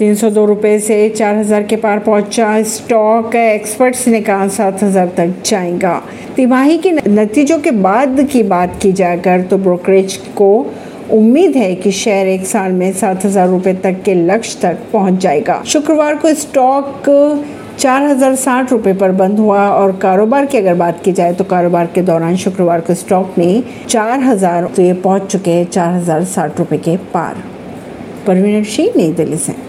तीन सौ दो रुपये से चार हज़ार के पार पहुँचा। स्टॉक एक्सपर्ट्स ने कहा सात हज़ार तक जाएगा। तिमाही के नतीजों के बाद की बात की जाकर तो ब्रोकरेज को उम्मीद है कि शेयर एक साल में सात हज़ार रुपये तक के लक्ष्य तक पहुँच जाएगा। शुक्रवार को स्टॉक चार हज़ार साठ रुपये पर बंद हुआ और कारोबार की अगर बात की जाए तो कारोबार के दौरान शुक्रवार को स्टॉक ने चार हज़ार तो ये पहुँच चुके हैं, चार हज़ार साठ रुपये के पार। परवीन सिंह, नई दिल्ली से।